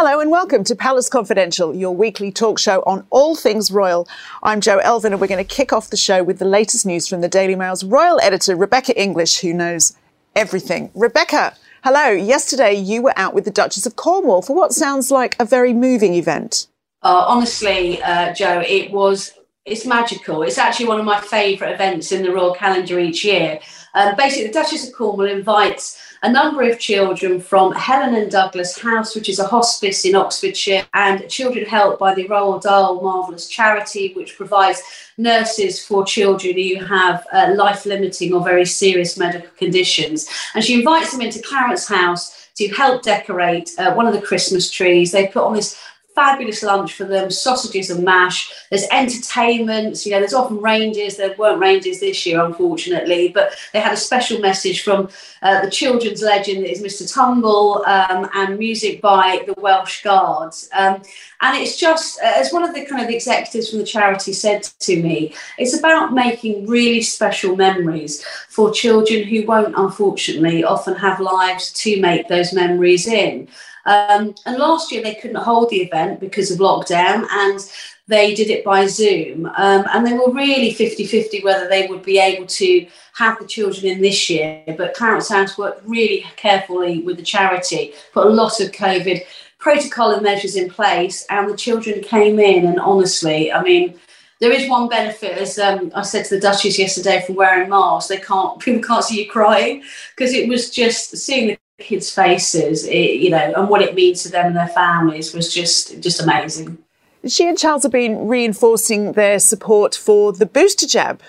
Hello and welcome to Palace Confidential, your weekly talk show on all things royal. I'm Jo Elvin and we're going to kick off the show with the latest news from the Daily Mail's royal editor, Rebecca English, who knows everything. Rebecca, hello. Yesterday you were out with the Duchess of Cornwall for what sounds like a very moving event. Uh, honestly, uh, Jo, it was it's magical. It's actually one of my favourite events in the royal calendar each year. Um, basically, the Duchess of Cornwall invites a number of children from Helen and Douglas House, which is a hospice in Oxfordshire, and children helped by the Roald Dahl Marvellous Charity, which provides nurses for children who have uh, life limiting or very serious medical conditions. And she invites them into Clarence House to help decorate uh, one of the Christmas trees. They put on this fabulous lunch for them, sausages and mash. There's entertainments, you know, there's often reindeers. There weren't reindeers this year, unfortunately, but they had a special message from uh, the children's legend that is Mr. Tumble um, and music by the Welsh Guards. Um, and it's just, uh, as one of the kind of executives from the charity said to me, it's about making really special memories for children who won't, unfortunately, often have lives to make those memories in. Um, and last year they couldn't hold the event because of lockdown and they did it by Zoom. Um, and they were really 50 50 whether they would be able to have the children in this year. But Clarence House worked really carefully with the charity, put a lot of COVID protocol and measures in place, and the children came in. And honestly, I mean, there is one benefit, as um, I said to the Duchess yesterday, from wearing masks. They can't, people can't see you crying because it was just seeing the kids' faces, it, you know, and what it means to them and their families was just just amazing. She and Charles have been reinforcing their support for the booster jab,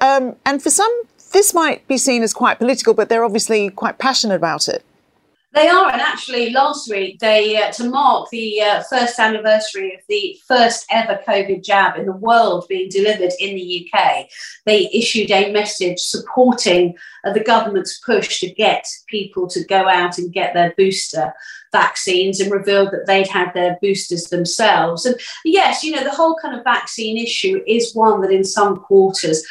um, and for some, this might be seen as quite political, but they're obviously quite passionate about it. They are, and actually, last week they uh, to mark the uh, first anniversary of the first ever COVID jab in the world being delivered in the UK. They issued a message supporting uh, the government's push to get people to go out and get their booster vaccines, and revealed that they'd had their boosters themselves. And yes, you know the whole kind of vaccine issue is one that in some quarters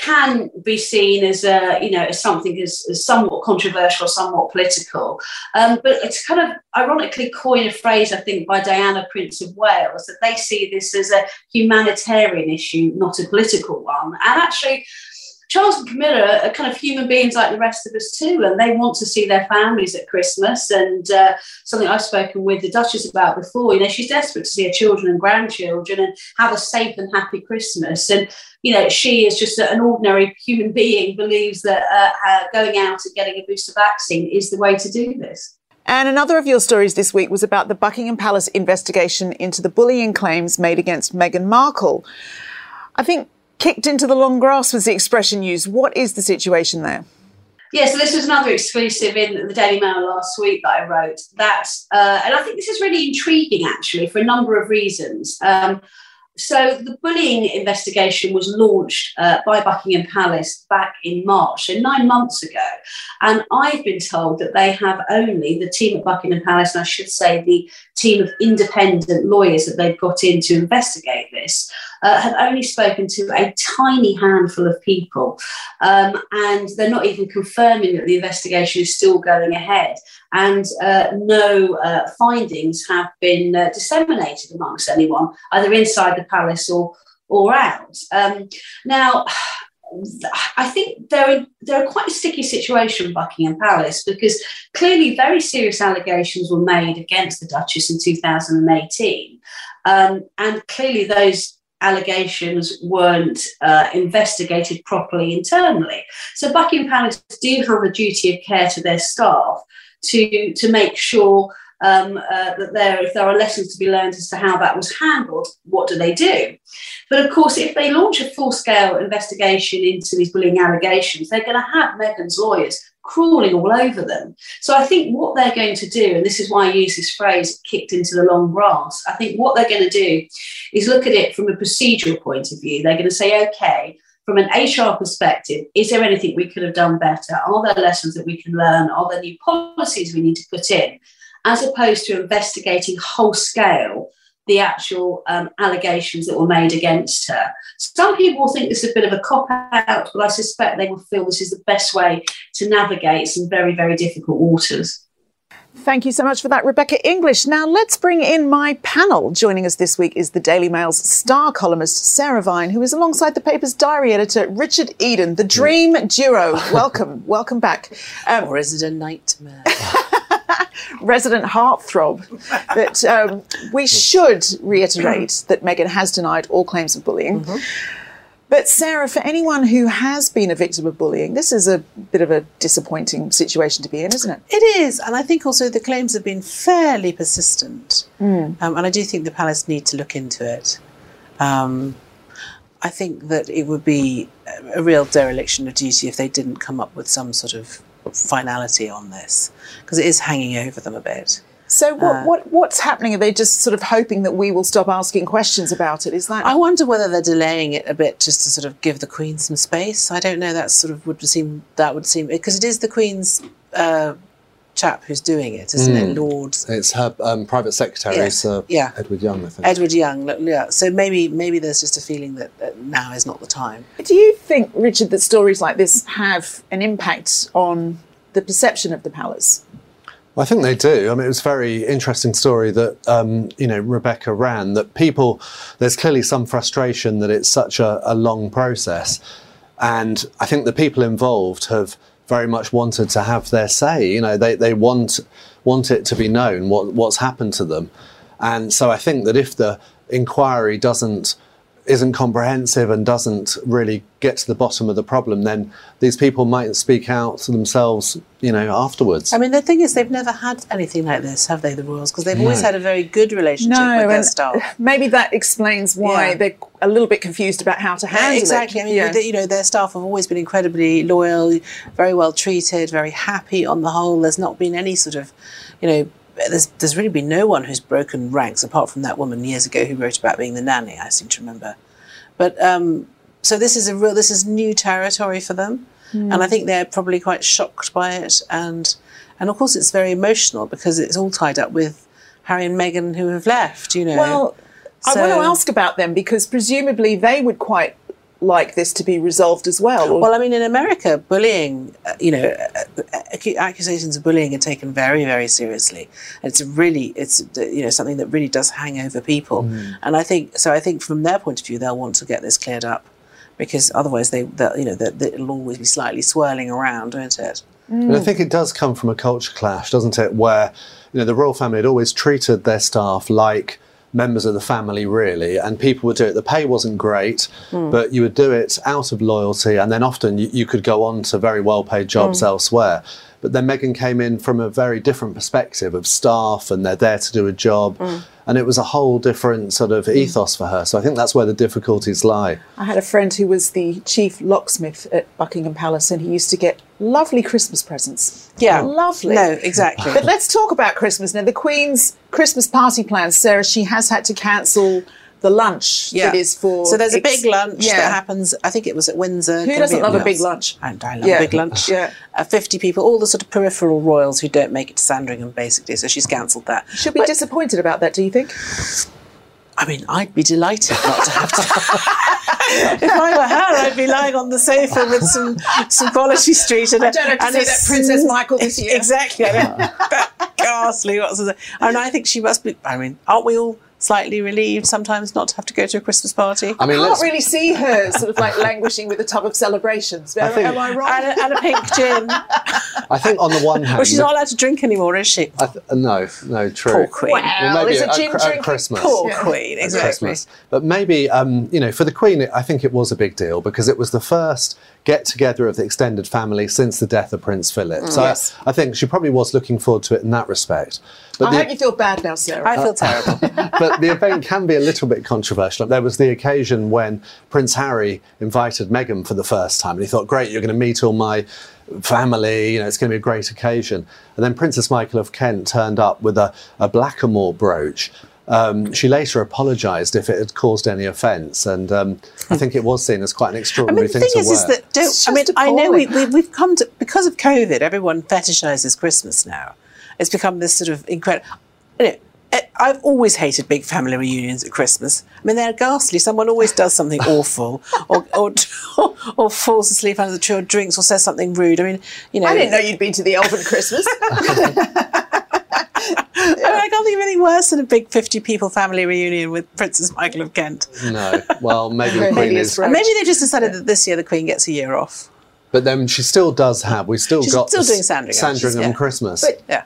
can be seen as a you know as something as, as somewhat controversial, somewhat political. Um, but it's kind of ironically coined a phrase I think by Diana, Prince of Wales, that they see this as a humanitarian issue, not a political one. And actually, Charles and Camilla are kind of human beings like the rest of us too, and they want to see their families at Christmas. And uh, something I've spoken with the Duchess about before, you know, she's desperate to see her children and grandchildren and have a safe and happy Christmas. And you know, she is just an ordinary human being, believes that uh, going out and getting a booster vaccine is the way to do this. And another of your stories this week was about the Buckingham Palace investigation into the bullying claims made against Meghan Markle. I think kicked into the long grass was the expression used. What is the situation there? Yeah, so this was another exclusive in the Daily Mail last week that I wrote. That, uh, and I think this is really intriguing actually for a number of reasons. Um, so the bullying investigation was launched uh, by Buckingham Palace back in March, so nine months ago. And I've been told that they have only, the team at Buckingham Palace, and I should say the team of independent lawyers that they've got in to investigate this, uh, have only spoken to a tiny handful of people. Um, and they're not even confirming that the investigation is still going ahead. And uh, no uh, findings have been uh, disseminated amongst anyone, either inside the palace or, or out. Um, now, I think they're they're quite a sticky situation, Buckingham Palace, because clearly very serious allegations were made against the Duchess in 2018, um, and clearly those allegations weren't uh, investigated properly internally. So Buckingham Palace do have a duty of care to their staff to to make sure um, uh, that there, if there are lessons to be learned as to how that was handled, what do they do? But of course, if they launch a full scale investigation into these bullying allegations, they're going to have Meghan's lawyers crawling all over them. So I think what they're going to do, and this is why I use this phrase kicked into the long grass, I think what they're going to do is look at it from a procedural point of view. They're going to say, okay, from an HR perspective, is there anything we could have done better? Are there lessons that we can learn? Are there new policies we need to put in? As opposed to investigating whole scale the actual um, allegations that were made against her. Some people think this is a bit of a cop out, but I suspect they will feel this is the best way to navigate some very, very difficult waters. Thank you so much for that, Rebecca English. Now let's bring in my panel. Joining us this week is the Daily Mail's star columnist Sarah Vine, who is alongside the paper's diary editor Richard Eden, the dream duo. Welcome, welcome back. Um, or is it a nightmare? resident heartthrob that um, we should reiterate that Meghan has denied all claims of bullying. Mm-hmm. But Sarah, for anyone who has been a victim of bullying, this is a bit of a disappointing situation to be in, isn't it? It is, and I think also the claims have been fairly persistent, mm. um, and I do think the palace need to look into it. Um, I think that it would be a real dereliction of duty if they didn't come up with some sort of finality on this because it is hanging over them a bit. So what, uh, what what's happening? Are they just sort of hoping that we will stop asking questions about it? Is that? I wonder whether they're delaying it a bit just to sort of give the Queen some space. I don't know. That sort of would seem that would seem because it is the Queen's uh, chap who's doing it, isn't mm. it, Lord? It's her um, private secretary, yeah. Sir yeah. Edward Young, I think. Edward Young, yeah. So maybe maybe there's just a feeling that, that now is not the time. Do you think, Richard, that stories like this have an impact on the perception of the palace? Well, I think they do. I mean, it was a very interesting story that um, you know Rebecca ran. That people, there's clearly some frustration that it's such a, a long process, and I think the people involved have very much wanted to have their say. You know, they, they want want it to be known what what's happened to them, and so I think that if the inquiry doesn't isn't comprehensive and doesn't really get to the bottom of the problem, then these people might speak out to themselves, you know, afterwards. I mean, the thing is, they've never had anything like this, have they, the royals? Because they've no. always had a very good relationship no, with their staff. Maybe that explains why yeah. they're a little bit confused about how to handle exactly. it. Exactly. I mean, yeah. you know, their staff have always been incredibly loyal, very well treated, very happy on the whole. There's not been any sort of, you know, there's, there's really been no one who's broken ranks apart from that woman years ago who wrote about being the nanny. I seem to remember. But um, so this is a real this is new territory for them, mm. and I think they're probably quite shocked by it. And and of course it's very emotional because it's all tied up with Harry and Meghan who have left. You know. Well, so, I want to ask about them because presumably they would quite like this to be resolved as well? Well, I mean, in America, bullying, uh, you know, uh, accusations of bullying are taken very, very seriously. It's really, it's you know, something that really does hang over people. Mm. And I think, so I think from their point of view, they'll want to get this cleared up because otherwise, they, you know, it'll always be slightly swirling around, won't it? Mm. And I think it does come from a culture clash, doesn't it? Where you know the royal family had always treated their staff like members of the family really and people would do it the pay wasn't great mm. but you would do it out of loyalty and then often you, you could go on to very well paid jobs mm. elsewhere but then Meghan came in from a very different perspective of staff and they're there to do a job. Mm. And it was a whole different sort of ethos for her. So I think that's where the difficulties lie. I had a friend who was the chief locksmith at Buckingham Palace and he used to get lovely Christmas presents. Yeah. Lovely. No, exactly. But let's talk about Christmas now. The Queen's Christmas party plans, Sarah, she has had to cancel the lunch yeah. that is for. So there's a big lunch yeah. that happens. I think it was at Windsor. Who doesn't love a big lunch? I, I love yeah. a big lunch. yeah, uh, fifty people, all the sort of peripheral royals who don't make it to Sandringham, basically. So she's cancelled that. She'll be but, disappointed about that. Do you think? I mean, I'd be delighted not to have to. if I were her, I'd be lying on the sofa with some some Quality Street and I don't have to and see that Princess Michael this year. Exactly. I mean, ghastly. What's and I think she must be. I mean, aren't we all? Slightly relieved sometimes not to have to go to a Christmas party. I mean, I can't really see her sort of like languishing with a tub of celebrations. I think, am I right? And a, and a, pink gin. I think on the one hand, well, she's not allowed to drink anymore, is she? Th- no, no, true. Poor Queen. Well, well maybe a gin at, at Christmas. Poor yeah. Queen, exactly. Christmas. But maybe, um, you know, for the Queen, I think it was a big deal because it was the first get together of the extended family since the death of Prince Philip. So Yes. I, I think she probably was looking forward to it in that respect. But I the- hope you feel bad now, Sarah. I feel terrible. but the event can be a little bit controversial. There was the occasion when Prince Harry invited Meghan for the first time, and he thought, "Great, you're going to meet all my family. You know, it's going to be a great occasion." And then Princess Michael of Kent turned up with a, a blackamoor brooch. Um, she later apologised if it had caused any offence, and um, I think it was seen as quite an extraordinary I mean, the thing thing to is, is wear. that don't. It's I mean, just I know we, appalling. we, we've come to because of COVID. Everyone fetishizes Christmas now. It's become this sort of incredible. You know, I've always hated big family reunions at Christmas. I mean, they're ghastly. Someone always does something awful, or, or or falls asleep under the tree, or drinks, or says something rude. I mean, you know, I didn't know you'd been to the Elvin Christmas. I, mean, I can't think of anything worse than a big fifty people family reunion with Princess Michael of Kent. no, well, maybe the Queen is, brooch. And maybe they just decided that this year the Queen gets a year off. but then she still does have. We've still She's got still doing Sandringham. Sandringham yeah. Christmas. But- Yeah.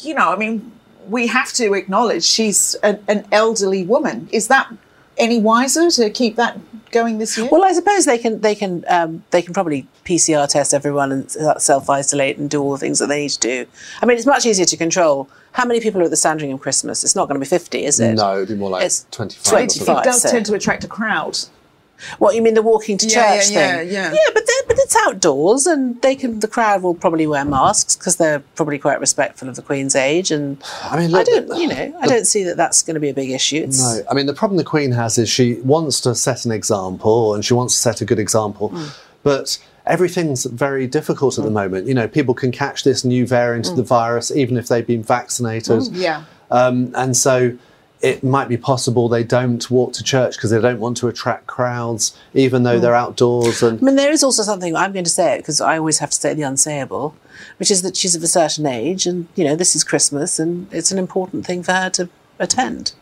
you know, I mean, we have to acknowledge she's an, an elderly woman. Is that any wiser to keep that going this year? Well, I suppose they can they can um, they can probably PCR test everyone and self isolate and do all the things that they need to do. I mean, it's much easier to control. How many people are at the Sandringham Christmas? It's not going to be fifty, is it? no, it'd be more like It's twenty-five. Twenty-five. it does so- tend to attract a crowd. What you mean the walking to Yeah, church yeah, thing? yeah, yeah. yeah, but but it's outdoors, and they can. The crowd will probably wear masks because they're probably quite respectful of the Queen's age. And I mean, I don't, you know, I don't see that that's going to be a big issue. It's, No, I mean the problem the Queen has is she wants to set an example and she wants to set a good example, Mm. but everything's very difficult at the moment. You know, people can catch this new variant Mm. of the virus even if they've been vaccinated, Yeah. um, and so it might be possible they don't walk to church because they don't want to attract crowds, even Mm. though they're outdoors. And I mean, there is also something I'm going to say it because I always have to say the unsayable, which is that she's of a certain age, and you know, this is Christmas, and it's an important thing for her to attend.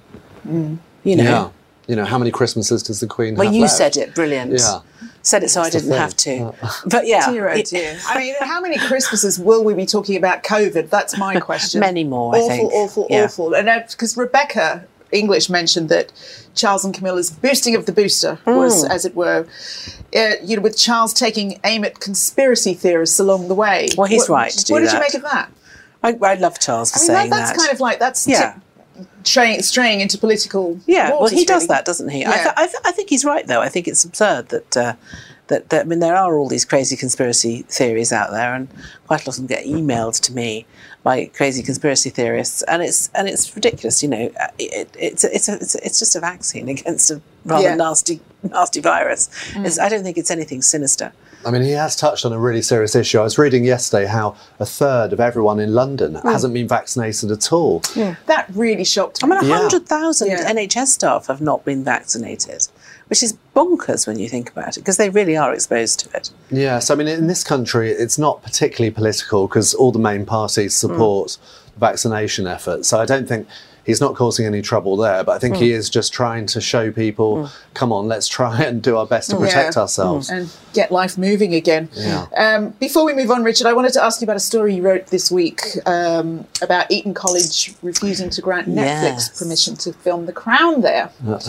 You know, yeah, you know, how many Christmases does the Queen well, have you left? said it, brilliant. Yeah. said it so I didn't have thing. to. But yeah, Dear, oh dear. I mean, how many Christmases will we be talking about COVID? That's my question. Many more, I Awful, awful, Yeah. awful. And because Rebecca English mentioned that Charles and Camilla's boosting of the booster was, Hmm. as it were, uh, you know, with Charles taking aim at conspiracy theorists along the way. Well, he's What- right What did that. you make of that? I, I love Charles for I mean, saying that, that's that. kind of like that's Yeah. straying, straying into political. Yeah, well, he does that, doesn't he? I, th- I, th- I think he's right, though. I think it's absurd that, uh, that, that, I mean, there are all these crazy conspiracy theories out there, and quite a lot of them get emailed to me by crazy conspiracy theorists, and it's and it's ridiculous. You know, Uh, it, it's it's a, it's, a, it's just a vaccine against a rather Yeah. nasty nasty virus. It's, I don't think it's anything sinister. I mean, he has touched on a really serious issue. I was reading yesterday how a third of everyone in London Hmm. hasn't been vaccinated at all. That really shocked I me. mean, Yeah. hundred thousand Yeah. NHS staff have not been vaccinated, which is bonkers when you think about it, because they really are exposed to it. Yes, I mean, in this country, it's not particularly political because all the main parties support the vaccination effort. So I don't think he's not causing any trouble there. But I think Hmm. he is just trying to show people, come on, let's try and do our best to protect Yeah. ourselves. Hmm. and get life moving again. Yeah. Um, before we move on, Richard, I wanted to ask you about a story you wrote this week um, about Eton College refusing to grant Netflix Yes. permission to film The Crown there.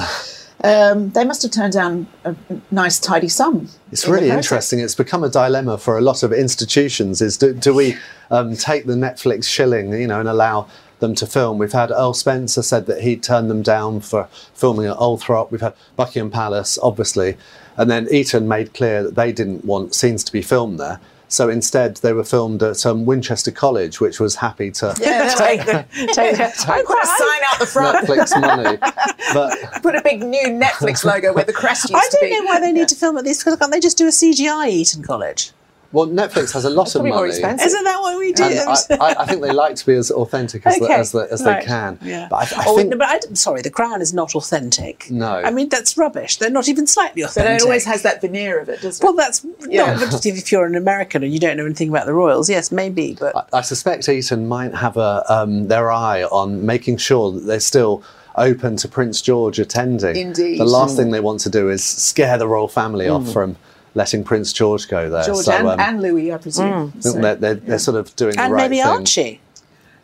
Um, they must have turned down a nice, tidy sum. It's in really interesting. It's become a dilemma for a lot of institutions. Is do, do we um, take the Netflix shilling, you know, and allow them to film? We've had Earl Spencer said that he'd turn them down for filming at Althorp. We've had Buckingham Palace, obviously, and then Eton made clear that they didn't want scenes to be filmed there. So instead, they were filmed at um, Winchester College, which was happy to Yeah, take the, take the, I put a sign out the front, Netflix money. But put a big new Netflix logo where the crest used I to don't know why they need to film at these because can't they just do a CGI Eton College? Well, Netflix has a lot of Probably more money. expensive. Isn't that what we do? And I, I, I think they like to be as authentic as, the, as, the, as right, they can. Yeah. But I, I oh, think no, but I, sorry, the Crown is not authentic. No. I mean that's rubbish. They're not even slightly But authentic. it always has that veneer of it, doesn't it? Well, that's Yeah. not. If you're an American and you don't know anything about the royals, yes, maybe. But I, I suspect Eton might have a, um, their eye on making sure that they're still open to Prince George attending. Indeed. The last thing they want to do is scare the royal family off from letting Prince George go there. George so and, um, and Louis, I presume. I think So- they're, they're, they're sort of doing and the right maybe thing. Archie.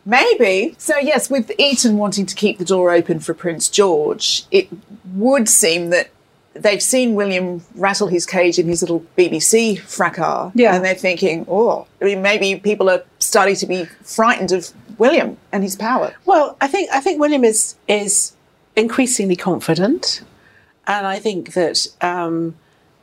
Maybe. So, yes, with Eton wanting to keep the door open for Prince George, it would seem that they've seen William rattle his cage in his little BBC fracas, Yeah. and they're thinking, oh, I mean, maybe people are starting to be frightened of William and his power. Well, I think I think William is is increasingly confident, and I think that, um,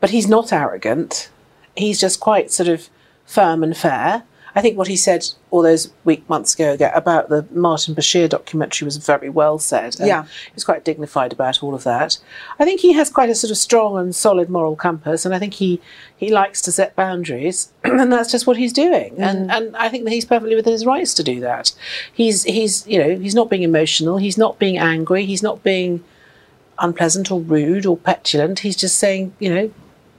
but he's not arrogant. He's just quite sort of firm and fair. I think what he said all those week months ago about the Martin Bashir documentary was very well said. Yeah. he was quite dignified about all of that. I think he has quite a sort of strong and solid moral compass, and I think he he likes to set boundaries, and that's just what he's doing. Mm-hmm. And and I think that he's perfectly within his rights to do that. He's he's you know he's not being emotional, he's not being angry, he's not being unpleasant or rude or petulant. He's just saying you know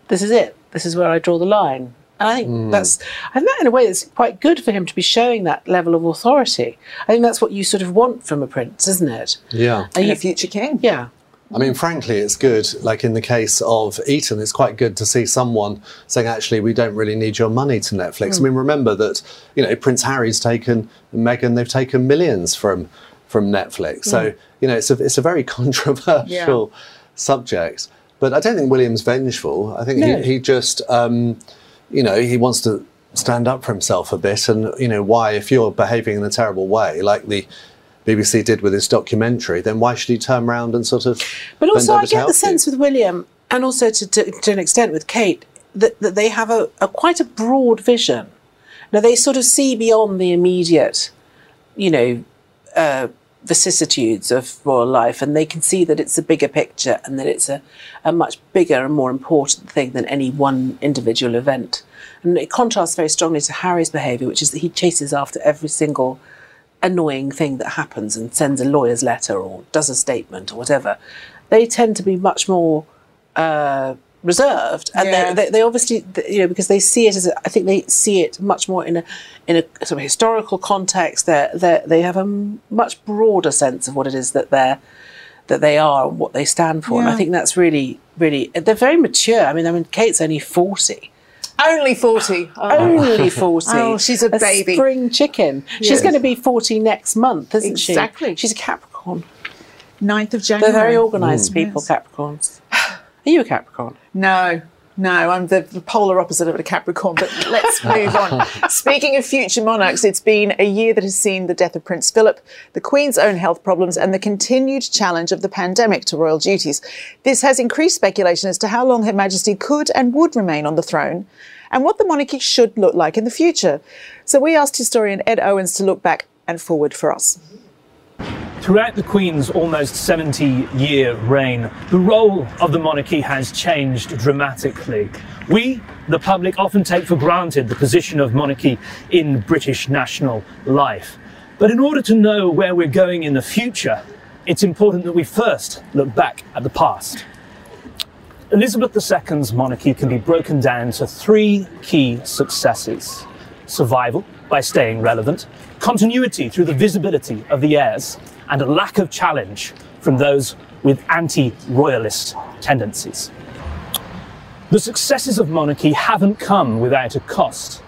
this is it. This is where I draw the line. And I think hmm. that's, I think that in a way it's quite good for him to be showing that level of authority. I think that's what you sort of want from a prince, isn't it? Yeah. And And you- a future king. yeah. I mean, frankly, it's good. Like in the case of Eton, it's quite good to see someone saying, actually, we don't really need your money to Netflix. I hmm. mean, remember that, you know, Prince Harry's taken, Meghan, they've taken millions from from Netflix. So, hmm. you know, it's a, it's a very controversial subject. But I don't think William's vengeful. I think No. he, he just, um, you know, he wants to stand up for himself a bit. And, you know, why, if you're behaving in a terrible way, like the BBC did with his documentary, then why should he turn around and sort of. But also, I get the you? sense with William, and also to, to, to an extent with Kate, that, that they have a, a quite a broad vision. Now, they sort of see beyond the immediate, you know, uh, vicissitudes of royal life, and they can see that it's a bigger picture and that it's a, a much bigger and more important thing than any one individual event. And it contrasts very strongly to Harry's behaviour, which is that he chases after every single annoying thing that happens and sends a lawyer's letter or does a statement or whatever. They tend to be much more uh, reserved, and Yeah. they, they, they obviously, you know, because they see it as a, I think they see it much more in a in a sort of historical context. They they they have a much broader sense of what it is that they're that they are and what they stand for, and I think that's really really they're very mature. I mean, I mean, Kate's only forty. Only 40. Oh. Only 40. Oh, she's a baby. spring chicken. She's going to be 40 next month, isn't she? Exactly. She's a Capricorn. 9th of January. They're very organised mm. people, Yes. Capricorns. Are you a Capricorn? No, no, I'm the, the polar opposite of a Capricorn, but let's move on. Speaking of future monarchs, it's been a year that has seen the death of Prince Philip, the Queen's own health problems, and the continued challenge of the pandemic to royal duties. This has increased speculation as to how long Her Majesty could and would remain on the throne and what the monarchy should look like in the future. So we asked historian Ed Owens to look back and forward for us. Throughout the Queen's almost 70 year reign, the role of the monarchy has changed dramatically. We, the public, often take for granted the position of monarchy in British national life. But in order to know where we're going in the future, it's important that we first look back at the past. Elizabeth II's monarchy can be broken down to three key successes survival by staying relevant, continuity through the visibility of the heirs, and a lack of challenge from those with anti royalist tendencies. The successes of monarchy haven't come without a cost.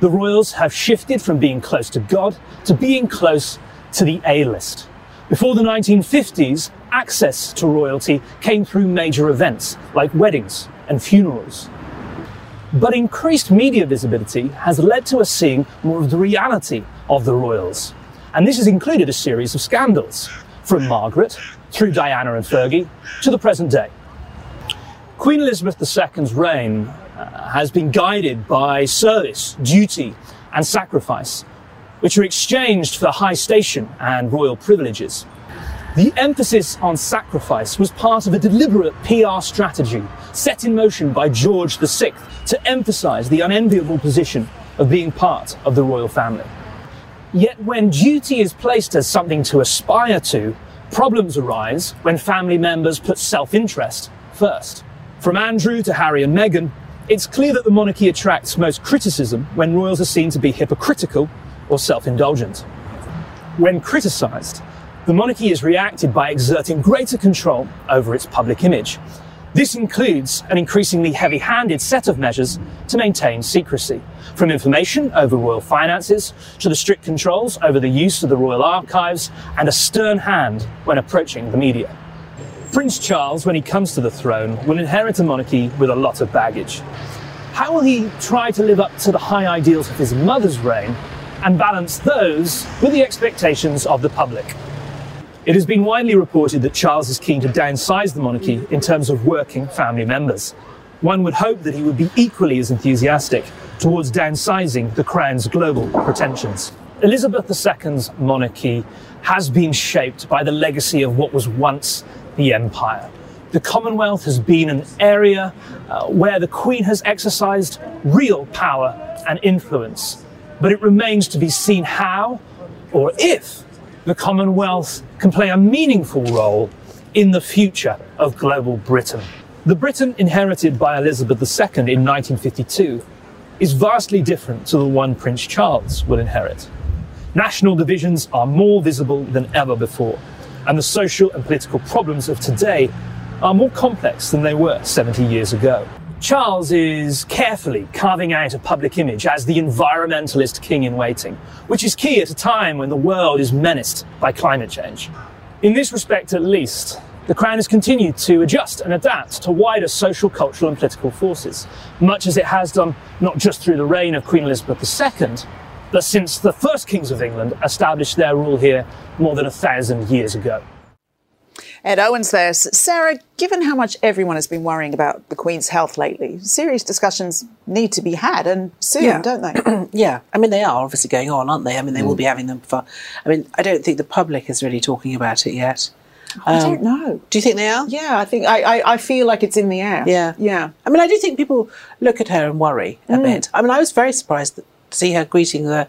The royals have shifted from being close to God to being close to the A list. Before the 1950s, access to royalty came through major events like weddings and funerals. But increased media visibility has led to us seeing more of the reality of the royals. And this has included a series of scandals, from Margaret through Diana and Fergie to the present day. Queen Elizabeth II's reign uh, has been guided by service, duty, and sacrifice, which are exchanged for high station and royal privileges. The emphasis on sacrifice was part of a deliberate PR strategy set in motion by George VI to emphasize the unenviable position of being part of the royal family. Yet when duty is placed as something to aspire to, problems arise when family members put self-interest first. From Andrew to Harry and Meghan, it's clear that the monarchy attracts most criticism when royals are seen to be hypocritical or self-indulgent. When criticised, the monarchy is reacted by exerting greater control over its public image. This includes an increasingly heavy handed set of measures to maintain secrecy, from information over royal finances to the strict controls over the use of the royal archives and a stern hand when approaching the media. Prince Charles, when he comes to the throne, will inherit a monarchy with a lot of baggage. How will he try to live up to the high ideals of his mother's reign and balance those with the expectations of the public? It has been widely reported that Charles is keen to downsize the monarchy in terms of working family members. One would hope that he would be equally as enthusiastic towards downsizing the Crown's global pretensions. Elizabeth II's monarchy has been shaped by the legacy of what was once the Empire. The Commonwealth has been an area uh, where the Queen has exercised real power and influence, but it remains to be seen how or if the Commonwealth can play a meaningful role in the future of global Britain. The Britain inherited by Elizabeth II in 1952 is vastly different to the one Prince Charles will inherit. National divisions are more visible than ever before, and the social and political problems of today are more complex than they were 70 years ago. Charles is carefully carving out a public image as the environmentalist king in waiting, which is key at a time when the world is menaced by climate change. In this respect, at least, the Crown has continued to adjust and adapt to wider social, cultural, and political forces, much as it has done not just through the reign of Queen Elizabeth II, but since the first kings of England established their rule here more than a thousand years ago. Ed Owens there. Sarah, given how much everyone has been worrying about the Queen's health lately, serious discussions need to be had and soon, Yeah. don't they? Yeah, I mean they are obviously going on, aren't they? I mean they will Mm. be having them for. I mean I don't think the public is really talking about it yet. I Um, don't know. Do you think they are? Yeah, I think I, I, I feel like it's in the air. Yeah. Yeah. I mean I do think people look at her and worry a Mm. bit. I mean I was very surprised to see her greeting the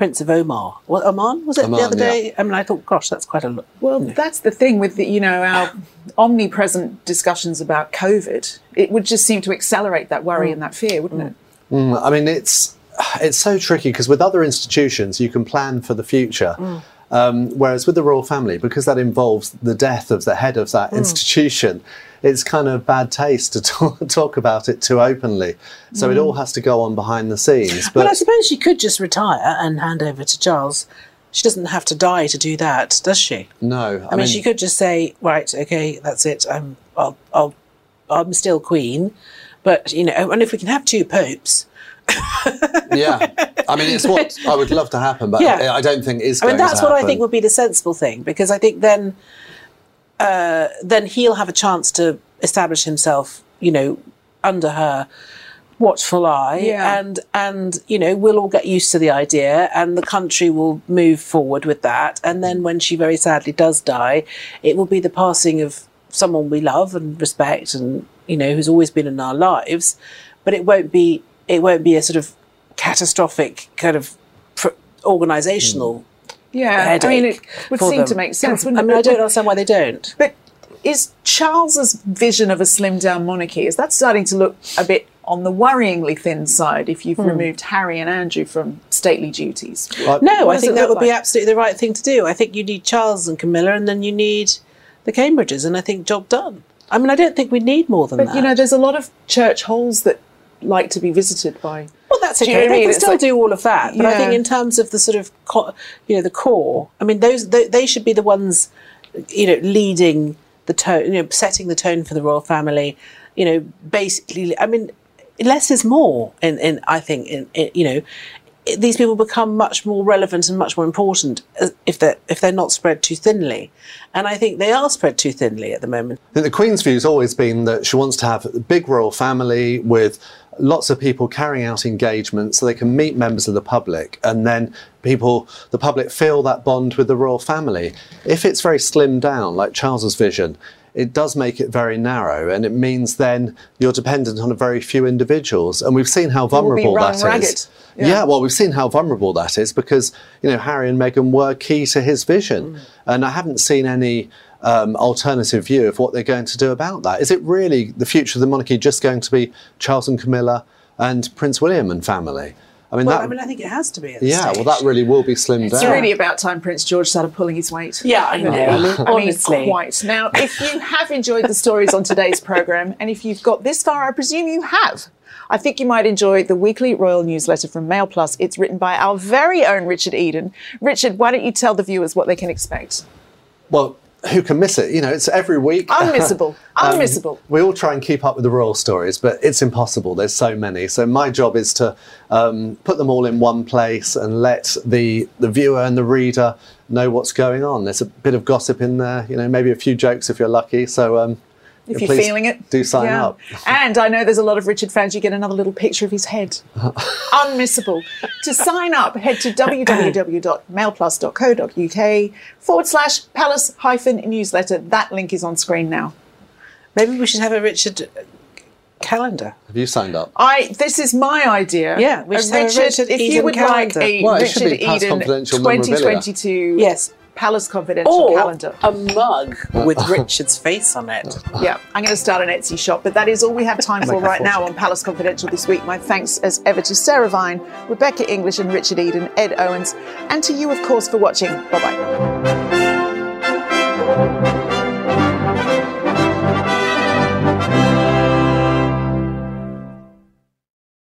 Prince of Omar. What Oman was it the other day? I mean I thought, gosh, that's quite a lot. Well, that's the thing with the, you know our omnipresent discussions about COVID. It would just seem to accelerate that worry and that fear, wouldn't it? Mm, I mean, it's it's so tricky because with other institutions you can plan for the future. Um, whereas with the royal family, because that involves the death of the head of that institution, it's kind of bad taste to talk, talk about it too openly. So it all mm. has to go on behind the scenes. But I suppose she could just retire and hand over to Charles. She doesn't have to die to do that, does she? no, I, mean, she could just say, "Right, okay, that's it. I'm, I'll, I'll, I'm still queen." But you know, and if we can have two popes, yeah. I mean, it's what I would love to happen, but Yeah. I don't think is. I mean, that's what I think would be the sensible thing because I think then, uh, then he'll have a chance to establish himself, you know, under her watchful eye, Yeah. and and you know we'll all get used to the idea, and the country will move forward with that, and then when she very sadly does die, it will be the passing of someone we love and respect, and you know who's always been in our lives, but it won't be it won't be a sort of catastrophic kind of pr- organisational Yeah. I mean, it would seem them. to make sense, wouldn't I it? mean, I don't understand why they don't. But is Charles's vision of a slimmed down monarchy is that starting to look a bit on the worryingly thin side if you've hmm. removed Harry and Andrew from stately duties? No, I think that look would be absolutely the right thing to do. I think you need Charles and Camilla, and then you need the Cambridges, and I think job done. I mean, I don't think we need more than But that. you know, there's a lot of church halls that like to be visited by. well, that's Do you okay. know I They mean? can It's still like- do all of that. But I think in terms of the sort of, co- you know, the core. I mean, those they, they should be the ones, you know, leading the tone, you know, setting the tone for the royal family. You know, basically, I mean, less is more. In, in I think, in, in you know, these people become much more relevant and much more important uh, if they're if they're not spread too thinly, and I think they are spread too thinly at the moment. The Queen's view has always been that she wants to have a big royal family with lots of people carrying out engagements so they can meet members of the public and then people, the public, feel that bond with the royal family. If it's very slimmed down, like Charles's vision, it does make it very narrow and it means then you're dependent on a very few individuals. And we've seen how vulnerable run that is. Yeah. Yeah. well, we've seen how vulnerable that is because you know Harry and Meghan were key to his vision, and I haven't seen any um, alternative view of what they're going to do about that. Is it really the future of the monarchy just going to be Charles and Camilla and Prince William and family? I mean, Well, that, I mean, I think it has to be. At this yeah, well, that really will be slimmed It's down. It's really about time Prince George started pulling his weight. Yeah, I know. I mean, I mean, honestly. quite. Now, if you have enjoyed the stories on today's programme, and if you've got this far, I presume you have. I think you might enjoy the weekly royal newsletter from Mail Plus. It's written by our very own Richard Eden. Richard, why don't you tell the viewers what they can expect? Well, who can miss it? You know, it's every week. Unmissable. Um, Unmissable. we all try and keep up with the royal stories, but it's impossible. There's so many. So my job is to um, put them all in one place and let the the viewer and the reader know what's going on. There's a bit of gossip in there. You know, maybe a few jokes if you're lucky. So um, if you're please feeling it. do sign Yeah. up. And I know there's a lot of Richard fans. You get another little picture of his head. Unmissable. to sign up, head to www.mailplus.co.uk forward slash palace hyphen newsletter. That link is on screen now. Maybe we should have a Richard uh, calendar. Have you signed up? I this is my idea. Yeah, we A should have a Richard, Richard if you Eden would like calendar. a Well, it should Richard be Eden Confidential 2022 Yes. Palace Confidential Or calendar. a mug with Richard's face on it. Yeah, I'm going to start an Etsy shop, but that is all we have time for right now on Palace Confidential this week. My thanks as ever to Sarah Vine, Rebecca English, and Richard Eden, Ed Owens, and to you, of course, for watching. Bye bye.